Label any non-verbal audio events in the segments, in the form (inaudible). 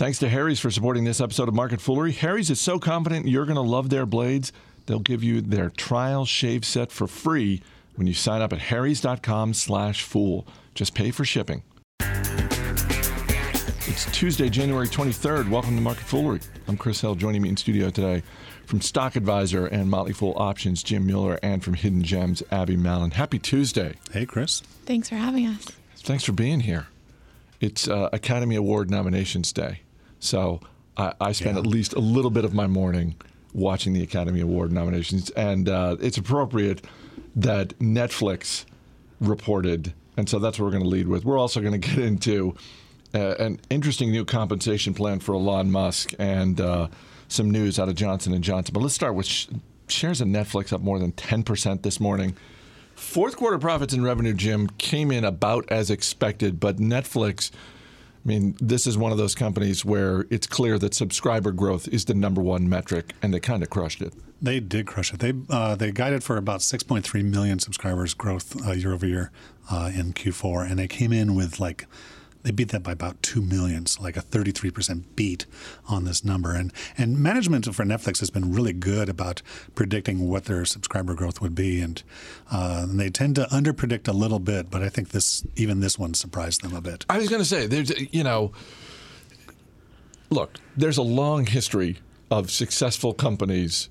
Thanks to Harry's for supporting this episode of Market Foolery. Harry's is so confident you're going to love their blades, they'll give you their trial shave set for free when you sign up at harrys.com slash fool. Just pay for shipping. It's Tuesday, January 23rd. Welcome to Market Foolery. I'm Chris Hill. Joining me in studio today from Stock Advisor and Motley Fool Options, Jim Mueller, and from Hidden Gems, Abby Mallon. Happy Tuesday. Hey, Chris. Thanks for having us. Thanks for being here. It's uh, Academy Award nominations day. So I, I spend Yeah. at least a little bit of my morning watching the Academy Award nominations, and uh, it's appropriate that Netflix reported, and so that's what we're going to lead with. We're also going to get into uh, an interesting new compensation plan for Elon Musk and uh, some news out of Johnson and Johnson. But let's start with sh- shares of Netflix up more than ten percent this morning. Fourth quarter profits and revenue, Jim, came in about as expected, but Netflix. I mean, this is one of those companies where it's clear that subscriber growth is the number one metric, and they kind of crushed it. They did crush it. They uh, they guided for about 6.3 million subscribers growth uh, year over year uh, in Q4, and they came in with like they beat that by about two million, so like a 33% beat on this number. And and management for Netflix has been really good about predicting what their subscriber growth would be, and, uh, and they tend to underpredict a little bit. But I think this even this one surprised them a bit. I was going to say, there's, you know, look, there's a long history of successful companies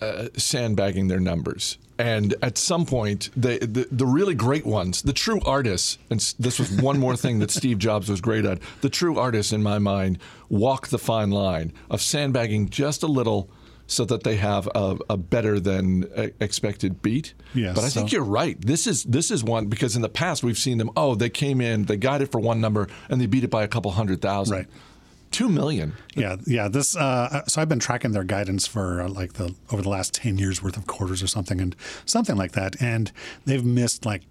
uh, sandbagging their numbers. And at some point, they, the, the really great ones, the true artists, and this was one more thing that Steve Jobs was great at, the true artists, in my mind, walk the fine line of sandbagging just a little so that they have a, a better than expected beat. Yes, but I think you're right. This is this is one because in the past we've seen them. Oh, they came in, they got it for one number, and they beat it by a couple hundred thousand. Right. Two million. Yeah, yeah. This uh, so I've been tracking their guidance for uh, like the over the last ten years worth of quarters or something, and something like that. And they've missed like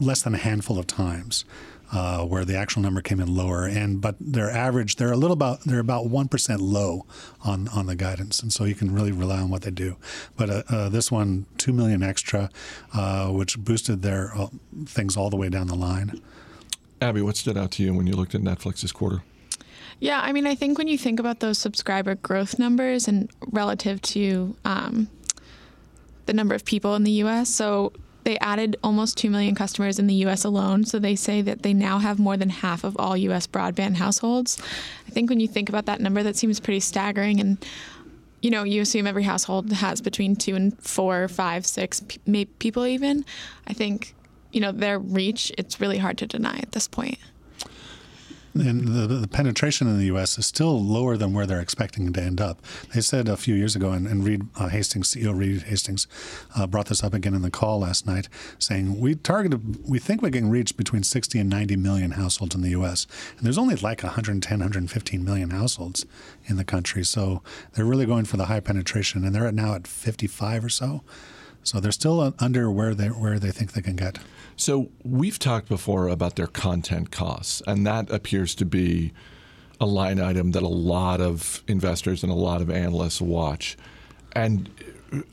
less than a handful of times uh, where the actual number came in lower. And but their average, they're a little about they're about one percent low on on the guidance, and so you can really rely on what they do. But uh, uh, this one, two million extra, uh, which boosted their uh, things all the way down the line. Abby, what stood out to you when you looked at Netflix this quarter? Yeah, I mean, I think when you think about those subscriber growth numbers and relative to um, the number of people in the U.S., so they added almost 2 million customers in the U.S. alone. So they say that they now have more than half of all U.S. broadband households. I think when you think about that number, that seems pretty staggering. And you know, you assume every household has between two and four, five, six pe- people even. I think, you know, their reach, it's really hard to deny at this point. And the, the penetration in the U.S. is still lower than where they're expecting to end up. They said a few years ago, and, and Reed uh, Hastings, CEO Reed Hastings, uh, brought this up again in the call last night, saying we targeted, we think we can reach between 60 and 90 million households in the U.S. And there's only like 110, 115 million households in the country. So they're really going for the high penetration, and they're at now at 55 or so. So they're still under where they where they think they can get. So we've talked before about their content costs, and that appears to be a line item that a lot of investors and a lot of analysts watch. And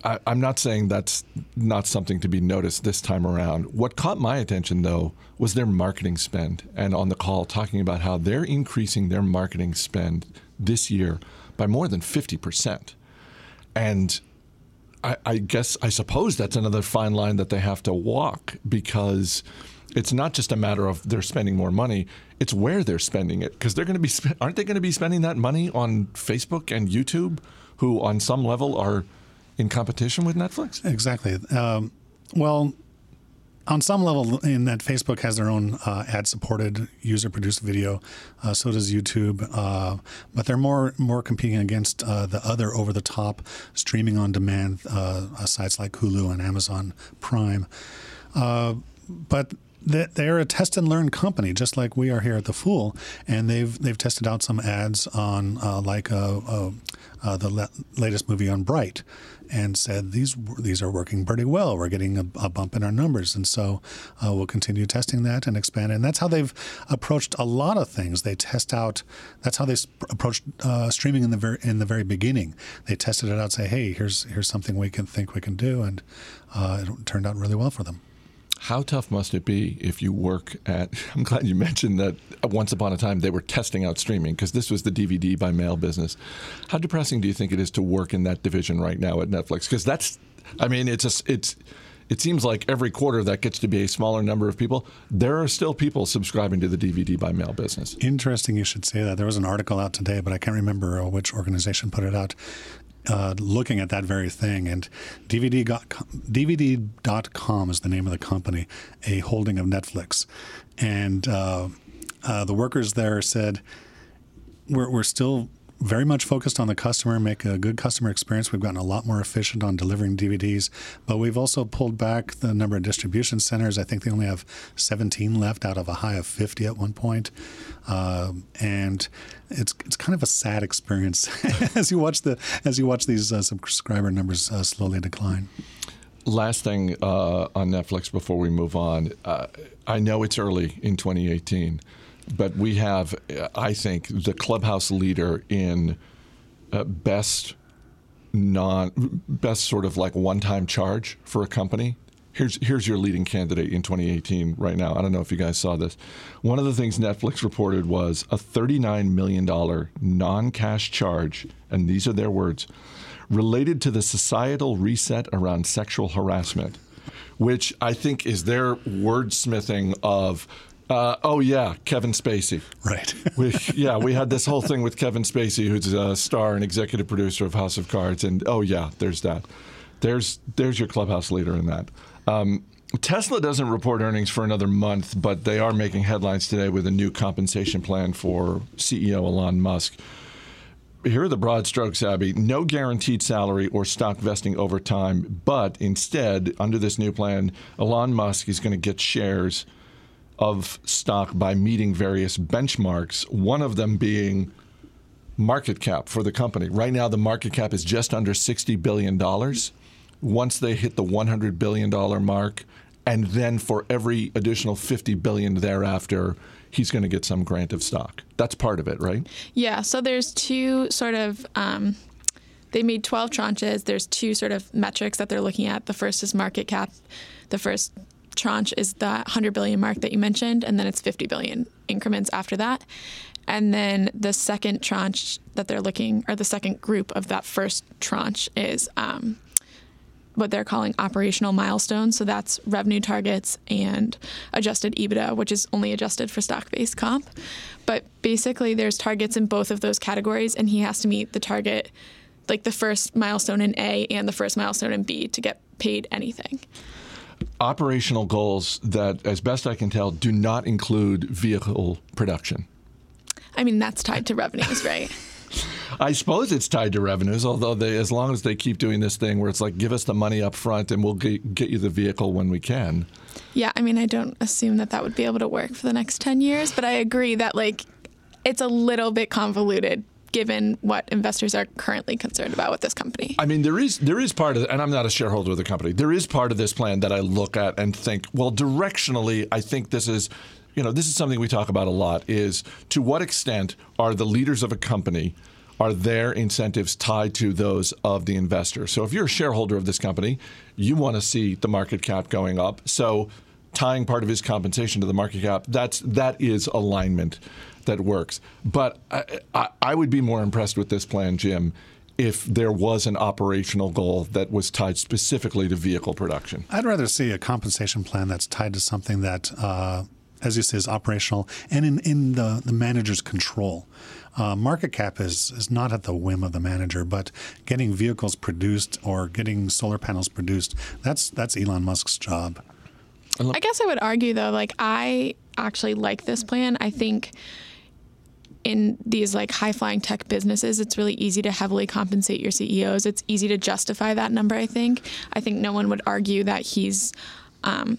I, I'm not saying that's not something to be noticed this time around. What caught my attention, though, was their marketing spend. And on the call, talking about how they're increasing their marketing spend this year by more than 50%. And I, I guess I suppose that's another fine line that they have to walk because it's not just a matter of they're spending more money; it's where they're spending it because they're going to be aren't they going to be spending that money on Facebook and YouTube, who on some level are in competition with Netflix? Exactly. Um, well, on some level, in that Facebook has their own uh, ad-supported, user-produced video. Uh, so does YouTube, uh, but they're more more competing against uh, the other over-the-top streaming on-demand uh, uh, sites like Hulu and Amazon Prime. But they- they're a test and learn company, just like we are here at the Fool, and they've they've tested out some ads on uh, like uh, uh, the la- latest movie on Bright, and said these these are working pretty well. We're getting a, a bump in our numbers, and so uh, we'll continue testing that and expand. And that's how they've approached a lot of things. They test out. That's how they sp- approached uh, streaming in the very in the very beginning. They tested it out, say, hey, here's here's something we can think we can do, and uh, it turned out really well for them. How tough must it be if you work at? (laughs) I'm glad you mentioned that. Once upon a time, they were testing out streaming because this was the DVD by mail business. How depressing do you think it is to work in that division right now at Netflix? Because that's, I mean, it's a, it's. It seems like every quarter that gets to be a smaller number of people. There are still people subscribing to the DVD by mail business. Interesting you should say that. There was an article out today, but I can't remember uh, which organization put it out uh, looking at that very thing. And DVD got, DVD.com is the name of the company, a holding of Netflix. And uh, uh, the workers there said, we're, we're still very much focused on the customer, make a good customer experience. We've gotten a lot more efficient on delivering DVDs, but we've also pulled back the number of distribution centers. I think they only have 17 left out of a high of 50 at one point. Uh, and it's it's kind of a sad experience (laughs) as you watch the as you watch these uh, subscriber numbers uh, slowly decline. Last thing uh, on Netflix before we move on, uh, I know it's early in 2018 but we have, I think, the clubhouse leader in uh, best non best sort of like one time charge for a company. Here's here's your leading candidate in 2018 right now. I don't know if you guys saw this. One of the things Netflix reported was a 39 million dollar non-cash charge, and these are their words, related to the societal reset around sexual harassment, which I think is their wordsmithing of uh, oh yeah, Kevin Spacey. Right. (laughs) we, yeah, we had this whole thing with Kevin Spacey, who's a star and executive producer of House of Cards, and oh yeah, there's that. There's there's your clubhouse leader in that. Um, Tesla doesn't report earnings for another month, but they are making headlines today with a new compensation plan for CEO Elon Musk. Here are the broad strokes, Abby. No guaranteed salary or stock vesting over time, but instead, under this new plan, Elon Musk is going to get shares of stock by meeting various benchmarks, one of them being market cap for the company. Right now, the market cap is just under $60 billion. Once they hit the $100 billion mark, and then for every additional 50 billion thereafter, he's going to get some grant of stock. That's part of it, right? Yeah. So there's two sort of. Um, they made 12 tranches. There's two sort of metrics that they're looking at. The first is market cap. The first tranche is the 100 billion mark that you mentioned, and then it's 50 billion increments after that. And then the second tranche that they're looking, or the second group of that first tranche, is um, what they're calling operational milestones. So that's revenue targets and adjusted EBITDA, which is only adjusted for stock based comp. But basically, there's targets in both of those categories, and he has to meet the target, like the first milestone in A and the first milestone in B, to get paid anything operational goals that, as best I can tell, do not include vehicle production. I mean, that's tied to revenues, (laughs) right? I suppose it's tied to revenues, although they, as long as they keep doing this thing where it's like, give us the money up front and we'll get, get you the vehicle when we can. Yeah, I mean, I don't assume that that would be able to work for the next 10 years, but I agree that, like, it's a little bit convoluted given what investors are currently concerned about with this company. I mean, there is there is part of, and I'm not a shareholder of the company. There is part of this plan that I look at and think, well, directionally, I think this is. You know, this is something we talk about a lot is to what extent are the leaders of a company are their incentives tied to those of the investor? So if you're a shareholder of this company, you want to see the market cap going up. So tying part of his compensation to the market cap, that's that is alignment that works. But I, I, I would be more impressed with this plan, Jim, if there was an operational goal that was tied specifically to vehicle production. I'd rather see a compensation plan that's tied to something that, uh, as you say, is operational and in, in the, the manager's control. Uh, market cap is, is not at the whim of the manager, but getting vehicles produced or getting solar panels produced, that's, that's Elon Musk's job. I guess I would argue, though, like, I actually like this plan. I think in these like high flying tech businesses, it's really easy to heavily compensate your CEOs. It's easy to justify that number, I think. I think no one would argue that he's um,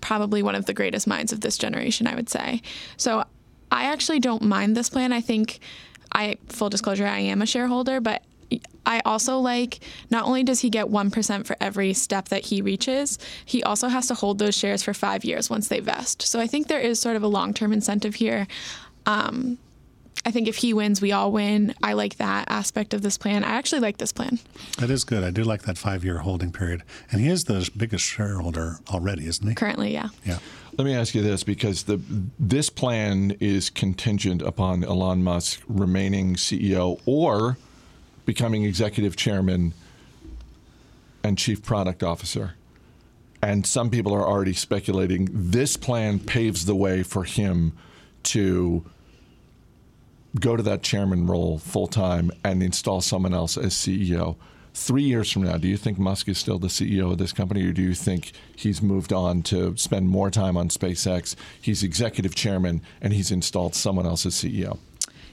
probably one of the greatest minds of this generation, I would say. So I actually don't mind this plan. I think I, full disclosure, I am a shareholder, but I also like not only does he get 1% for every step that he reaches, he also has to hold those shares for five years once they vest. So I think there is sort of a long term incentive here. Um, I think if he wins, we all win. I like that aspect of this plan. I actually like this plan. That is good. I do like that five year holding period. And he is the biggest shareholder already, isn't he? Currently, yeah. Yeah. Let me ask you this because the this plan is contingent upon Elon Musk remaining CEO or becoming executive chairman and chief product officer. And some people are already speculating this plan paves the way for him to go to that chairman role full time and install someone else as CEO. Three years from now, do you think Musk is still the CEO of this company, or do you think he's moved on to spend more time on SpaceX? He's executive chairman and he's installed someone else as CEO.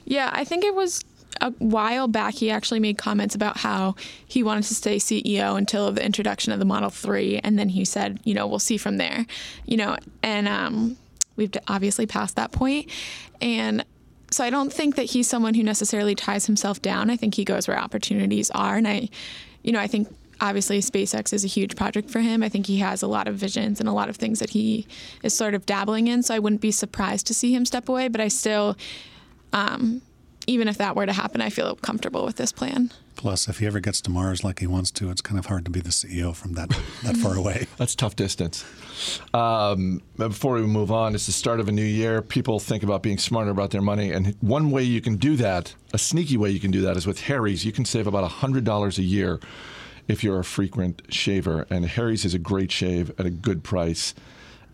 Yeah, I think it was a while back he actually made comments about how he wanted to stay CEO until the introduction of the Model 3 and then he said, you know, we'll see from there. You know, and um, we've obviously passed that point and so I don't think that he's someone who necessarily ties himself down. I think he goes where opportunities are and I you know, I think obviously SpaceX is a huge project for him. I think he has a lot of visions and a lot of things that he is sort of dabbling in. So I wouldn't be surprised to see him step away, but I still um, even if that were to happen, I feel comfortable with this plan. Plus, if he ever gets to Mars like he wants to, it's kind of hard to be the CEO from that that far away. (laughs) That's tough distance. Um, before we move on, it's the start of a new year. People think about being smarter about their money, and one way you can do that, a sneaky way you can do that, is with Harry's. You can save about hundred dollars a year if you're a frequent shaver, and Harry's is a great shave at a good price,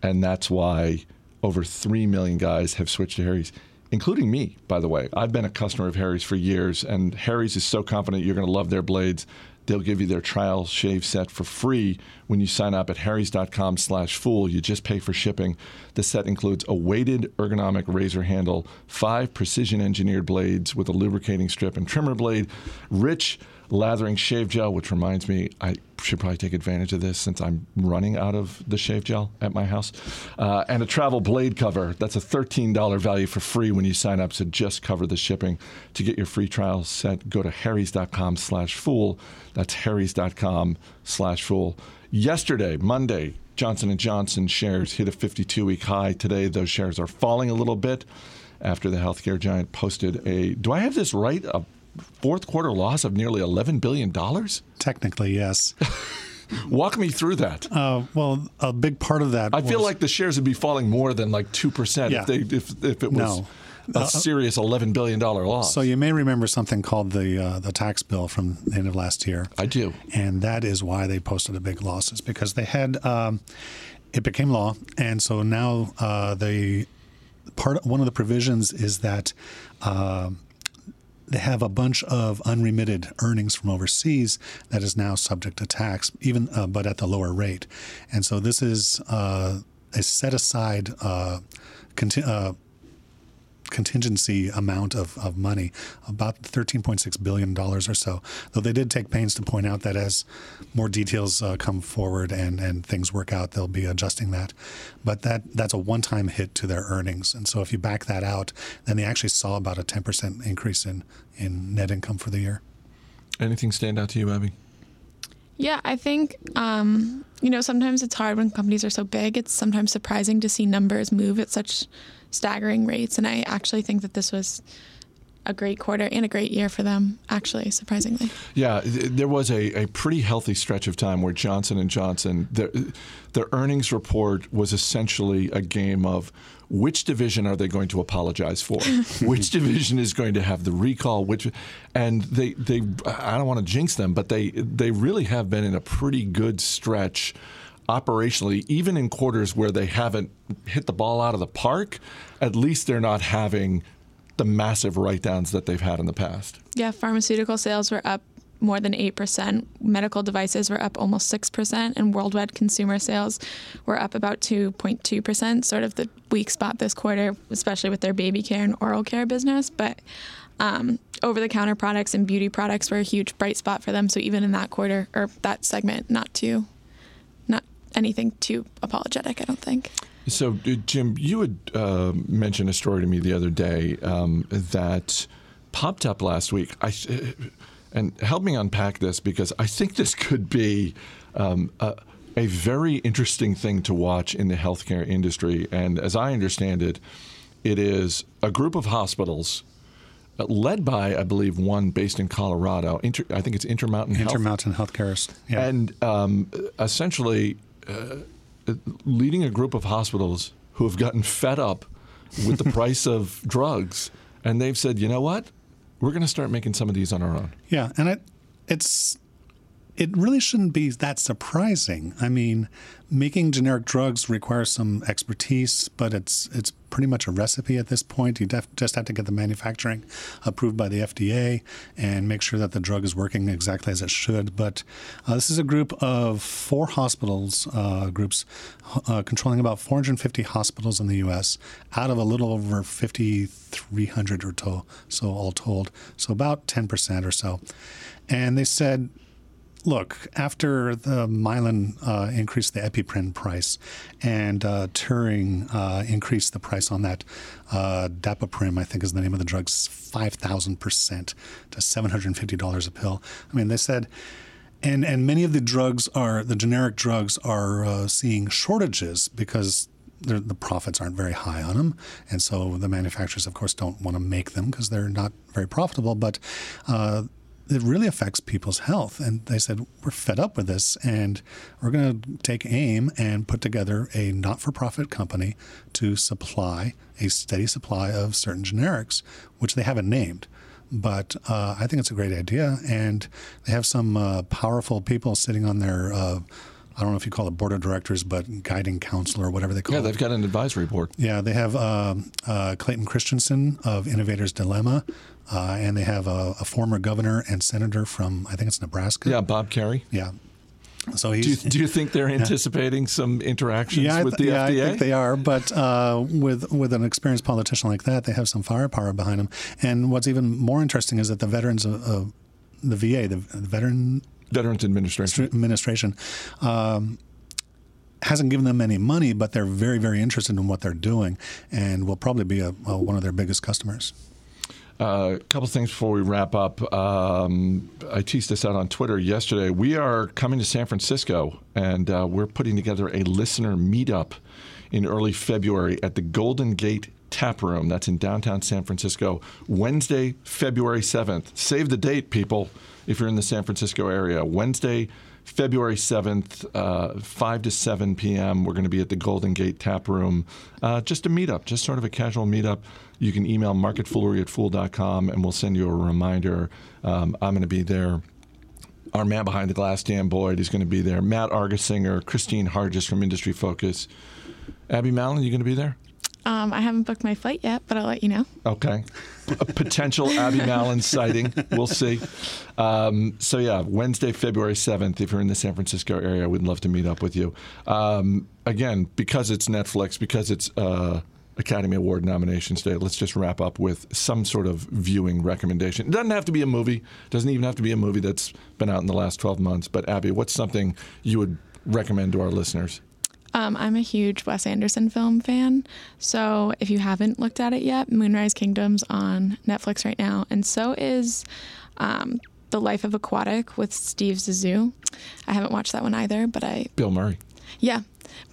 and that's why over three million guys have switched to Harry's including me, by the way. I've been a customer of Harry's for years, and Harry's is so confident you're going to love their blades. They'll give you their trial shave set for free when you sign up at harrys.com slash fool. You just pay for shipping. The set includes a weighted ergonomic razor handle, five precision engineered blades with a lubricating strip and trimmer blade, rich lathering shave gel, which reminds me, I should probably take advantage of this since I'm running out of the shave gel at my house, uh, and a travel blade cover. That's a $13 value for free when you sign up, so just cover the shipping. To get your free trial set, go to harrys.com slash fool. That's harrys.com slash fool. Yesterday, Monday, Johnson & Johnson shares hit a 52-week high. Today, those shares are falling a little bit after the healthcare giant posted a, do I have this right, a fourth quarter loss of nearly $11 billion? Technically, yes. (laughs) Walk me through that. Uh, well, a big part of that. I feel like the shares would be falling more than like two percent Yeah. if they if, if it was No. a serious eleven billion dollar loss. So you may remember something called the uh, the tax bill from the end of last year. I do. and that is why they posted a big losses because they had um, it became law, and so now uh, they part one of the provisions is that. Uh, they have a bunch of unremitted earnings from overseas that is now subject to tax, even uh, but at the lower rate, and so this is uh, a set aside uh, conti- uh, contingency amount of, of money, about $13.6 billion or so. Though they did take pains to point out that as more details uh, come forward and, and things work out, they'll be adjusting that. But that that's a one time hit to their earnings. And so if you back that out, then they actually saw about a 10% increase in, in net income for the year. Anything stand out to you, Abby? Yeah, I think um, you know sometimes it's hard when companies are so big. It's sometimes surprising to see numbers move at such staggering rates, and I actually think that this was a great quarter and a great year for them. Actually, surprisingly. Yeah, th- there was a, a pretty healthy stretch of time where Johnson and Johnson their their earnings report was essentially a game of which division are they going to apologize for? (laughs) which division is going to have the recall? Which and they they I don't want to jinx them, but they they really have been in a pretty good stretch operationally, even in quarters where they haven't hit the ball out of the park. At least they're not having the massive write downs that they've had in the past. Yeah, pharmaceutical sales were up more than 8%. Medical devices were up almost 6%, and worldwide consumer sales were up about 2.2%, sort of the weak spot this quarter, especially with their baby care and oral care business. But um, over the counter products and beauty products were a huge bright spot for them. So even in that quarter or that segment, not too, anything too apologetic, I don't think. So, uh, Jim, you had uh, mentioned a story to me the other day um, that popped up last week. I, uh, and help me unpack this because I think this could be um, a, a very interesting thing to watch in the healthcare industry. And as I understand it, it is a group of hospitals uh, led by, I believe, one based in Colorado. Inter, I think it's Intermountain Health. Intermountain Healthcare. Yeah. And um, essentially uh, leading a group of hospitals who have gotten fed up with the (laughs) price of drugs. And they've said, you know what? We're going to start making some of these on our own. Yeah. And it, it's it really shouldn't be that surprising. I mean, making generic drugs requires some expertise, but it's it's pretty much a recipe at this point. You def- just have to get the manufacturing approved by the FDA and make sure that the drug is working exactly as it should. But uh, this is a group of four hospitals uh, groups uh, controlling about 450 hospitals in the U.S. out of a little over 5,300 or to- so all told, so about 10 percent or so. And they said look, after the Mylan uh, increased the EpiPen price and uh, Turing uh, increased the price on that uh, Daraprim, I think is the name of the drug, 5,000% to $750 a pill. I mean, they said, and, and many of the drugs are, the generic drugs are uh, seeing shortages because the profits aren't very high on them, and so the manufacturers, of course, don't want to make them because they're not very profitable. But uh, it really affects people's health. And they said, we're fed up with this and we're going to take aim and put together a not for profit company to supply a steady supply of certain generics, which they haven't named. But uh, I think it's a great idea. And they have some uh, powerful people sitting on their. I don't know if you call it board of directors, but guiding counselor or whatever they call it. Yeah, they've got an advisory board. Yeah, they have uh, uh, Clayton Christensen of Innovators Dilemma, uh, and they have a, a, former governor and senator from I think it's Nebraska. Yeah, Bob Kerrey. Yeah. So he's, do, you, do you think they're (laughs) anticipating yeah. some interactions yeah, with the yeah, FDA? I think they are, but uh, with with an experienced politician like that, they have some firepower behind them. And what's even more interesting is that the veterans of, the VA, the, the Veteran Veterans Administration, Administration. Um, hasn't given them any money, but they're very, very interested in what they're doing, and will probably be a, a, one of their biggest customers. A uh, couple things before we wrap up. Um, I teased this out on Twitter yesterday. We are coming to San Francisco, and uh, we're putting together a listener meetup in early February at the Golden Gate Tap Room. That's in downtown San Francisco, Wednesday, February 7th. Save the date, people, if you're in the San Francisco area. Wednesday, February 7th, uh, 5 to 7 p.m., we're going to be at the Golden Gate Tap Room. Uh, just a meetup, just sort of a casual meetup. You can email marketfoolery at fool.com and we'll send you a reminder. Um, I'm going to be there. Our man behind the glass, Dan Boyd, is going to be there. Matt Argersinger, Kristine Harjes from Industry Focus. Abby Mallon, you going to be there? Um, I haven't booked my flight yet, but I'll let you know. Okay. A potential Abby Mallon sighting. We'll see. Um, so, yeah, Wednesday, February 7th, if you're in the San Francisco area, we'd love to meet up with you. Um, again, because it's Netflix, because it's uh, Academy Award nominations day, let's just wrap up with some sort of viewing recommendation. It doesn't have to be a movie, it doesn't even have to be a movie that's been out in the last 12 months. But, Abby, what's something you would recommend to our listeners? Um, I'm a huge Wes Anderson film fan. So if you haven't looked at it yet, Moonrise Kingdom's on Netflix right now. And so is um, The Life of Aquatic with Steve Zissou. I haven't watched that one either, but I. Bill Murray. Yeah.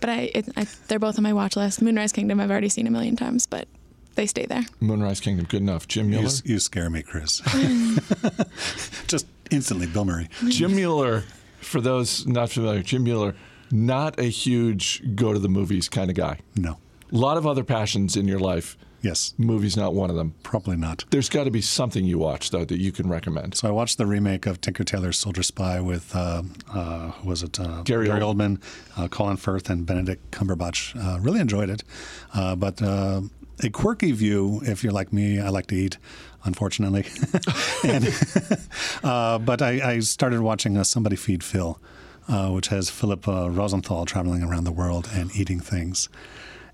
But I, it, I they're both on my watch list. Moonrise Kingdom, I've already seen a million times, but they stay there. Moonrise Kingdom, good enough. Jim Mueller. You, you scare me, Chris. (laughs) Just instantly, Bill Murray. Jim Mueller, for those not familiar, Jim Mueller not a huge go to the movies kind of guy. No. A lot of other passions in your life. Yes. Movies not one of them. Probably not. There's got to be something you watch though that you can recommend. So I watched the remake of Tinker Tailor's Soldier Spy with uh, uh, who was it uh, Gary, Gary Oldman, uh, Colin Firth, and Benedict Cumberbatch. Uh, really enjoyed it, uh, but a quirky view. If you're like me, I like to eat unfortunately. (laughs) and, (laughs) uh, but I, I, started watching uh, Somebody Feed Phil, uh, which has Philip uh, Rosenthal traveling around the world and eating things.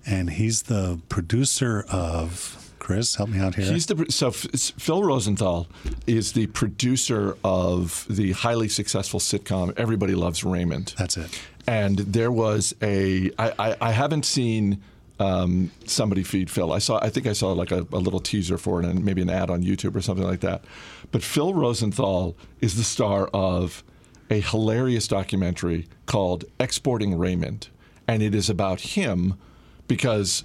And he's the producer of. Chris, help me out here. He's the so Phil Rosenthal is the producer of the highly successful sitcom Everybody Loves Raymond. That's it. And there was a I, I, I haven't seen um, somebody feed Phil. I saw I think I saw like a, a, little teaser for it and maybe an ad on YouTube or something like that. But Phil Rosenthal is the star of a hilarious documentary called Exporting Raymond. And it is about him because,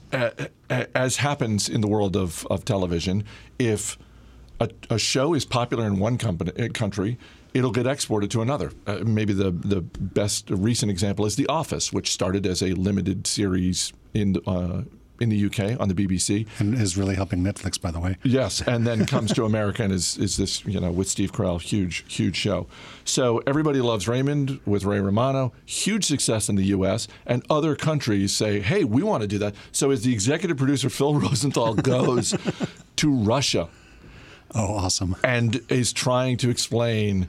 as happens in the world of, of television, if a, a show is popular in one company, uh, country, it'll get exported to another. Uh, maybe the the best recent example is The Office, which started as a limited series in uh, in the UK on the BBC. And is really helping Netflix, by the way. Yes, (laughs) and then comes to America and is, is this, you know, with Steve Carell, huge, huge show. So everybody loves Raymond with Ray Romano, huge success in the US, and other countries say, hey, we want to do that. So as the executive producer, Phil (laughs) Rosenthal, goes to Russia Oh, awesome. and is trying to explain.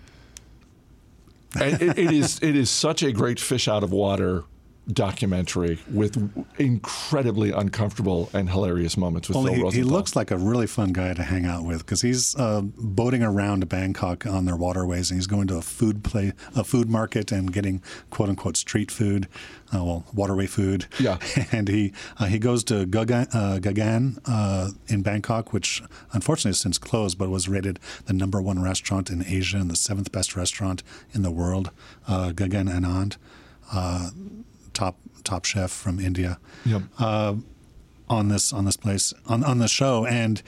And it, it is it is such a great fish out of water documentary with incredibly uncomfortable and hilarious moments with Well, Phil he, he looks like a really fun guy to hang out with because he's uh, boating around Bangkok on their waterways, and he's going to a food play, a food market, and getting quote unquote street food, uh, well, waterway food. Yeah. (laughs) and he uh, he goes to Gaggan, uh, Gaggan uh, in Bangkok, which unfortunately has since closed, but was rated the number one restaurant in Asia and the seventh best restaurant in the world. Uh, Gaggan Anand, uh, top top chef from India Yep. on this on this place on on the show and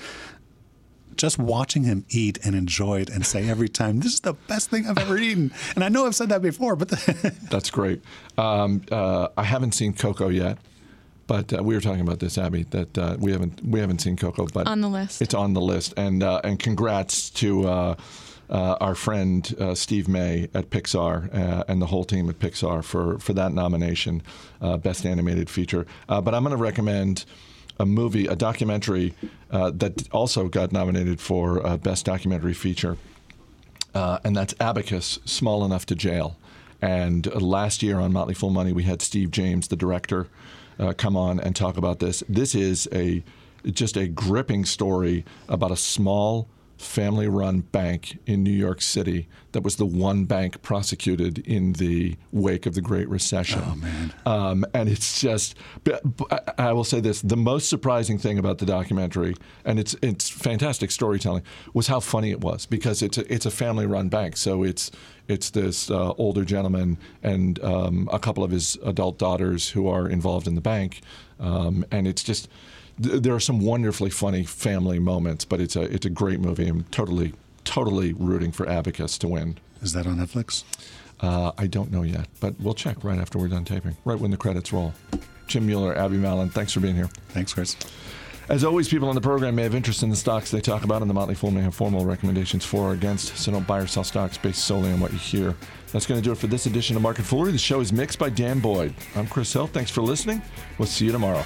just watching him eat and enjoy it and say every time this is the best thing I've ever eaten and I know I've said that before but (laughs) That's great. Um, uh, I haven't seen Coco yet, but uh, we were talking about this, Abby. That uh, we haven't we haven't seen Coco, but On the list. It's on the list, and uh, and congrats to. Uh, our friend uh, Steve May at Pixar uh, and the whole team at Pixar for, for that nomination, uh, Best Animated Feature. Uh, but I'm going to recommend a movie, a documentary uh, that also got nominated for Best Documentary Feature and that's Abacus, Small Enough to Jail. And last year on Motley Fool Money, we had Steve James, the director, come on and talk about this. This is a just a gripping story about a small family-run bank in New York City that was the one bank prosecuted in the wake of the Great Recession. Oh man. Um, and it's just, I will say this: the most surprising thing about the documentary, and it's it's fantastic storytelling, was how funny it was because it's a, it's a family-run bank. So it's it's this uh, older gentleman and um, a couple of his adult daughters who are involved in the bank, um, and it's just th- there are some wonderfully funny family moments. But it's a it's a great movie. I'm totally totally rooting for Abacus to win. is that on Netflix Uh, I don't know yet, but we'll check right after we're done taping, right when the credits roll. Jim Mueller, Abby Mallon, thanks for being here. thanks Chris As always, people on the program may have interest in the stocks they talk about, and the Motley Fool may have formal recommendations for or against, so don't buy or sell stocks based solely on what you hear. That's going to do it for this edition of Market Foolery. The show is mixed by Dan Boyd. I'm Chris Hill. Thanks for listening. We'll see you tomorrow.